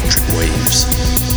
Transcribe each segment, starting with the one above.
electric waves.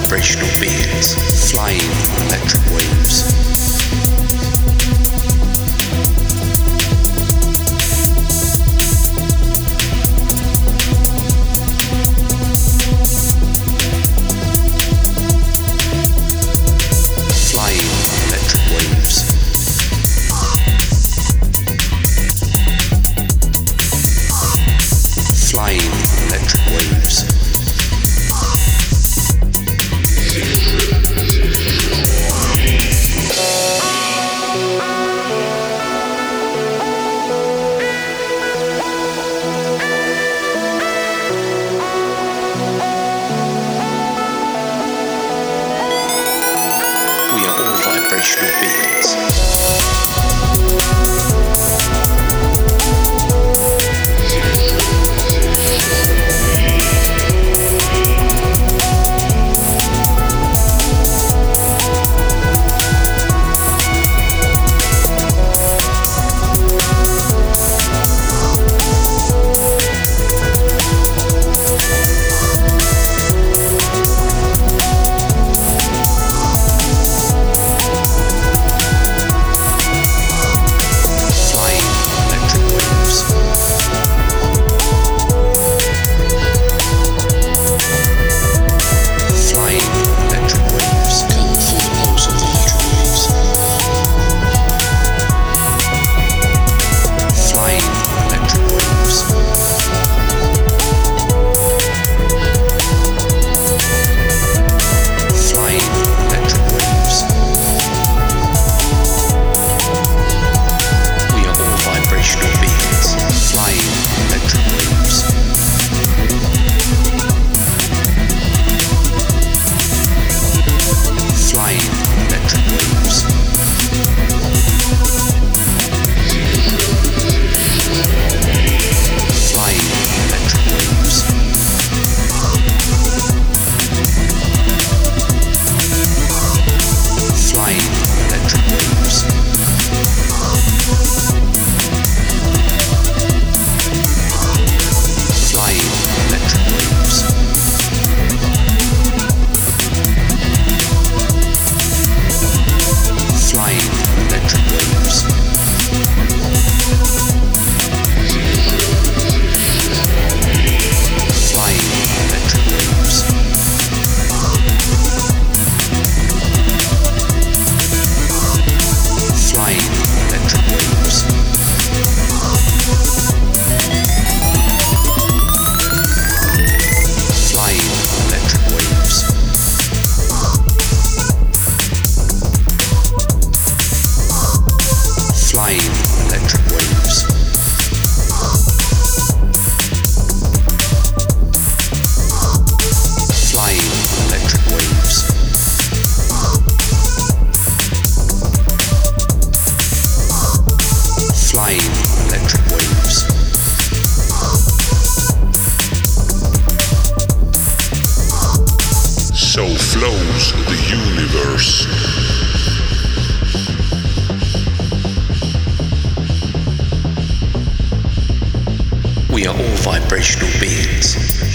vibrational beings, flying electric waves. We are all vibrational beings.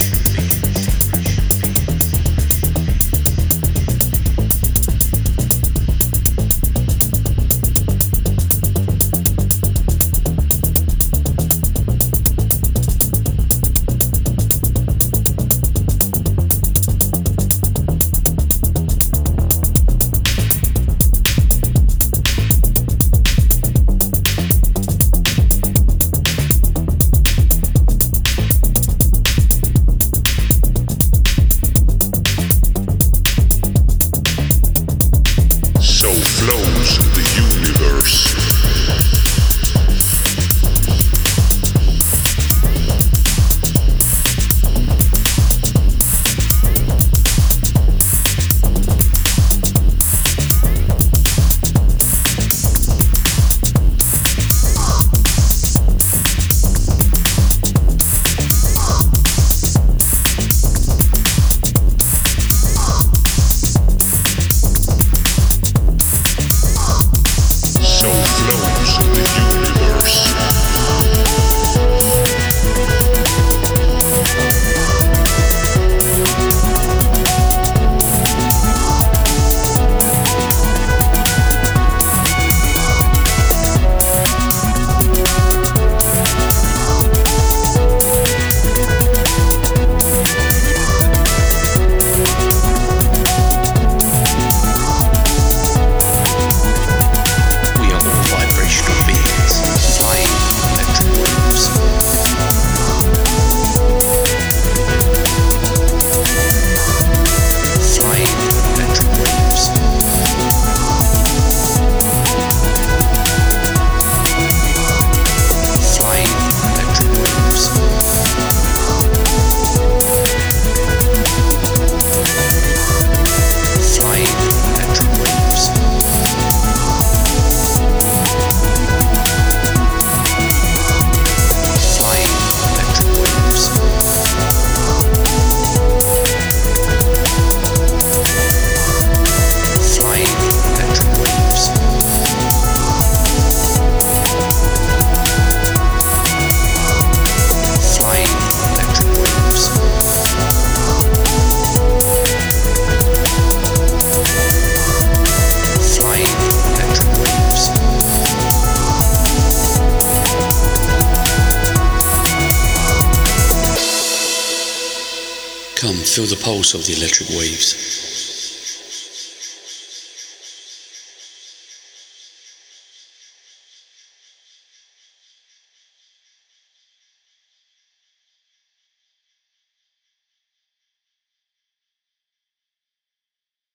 Feel the pulse of the electric waves.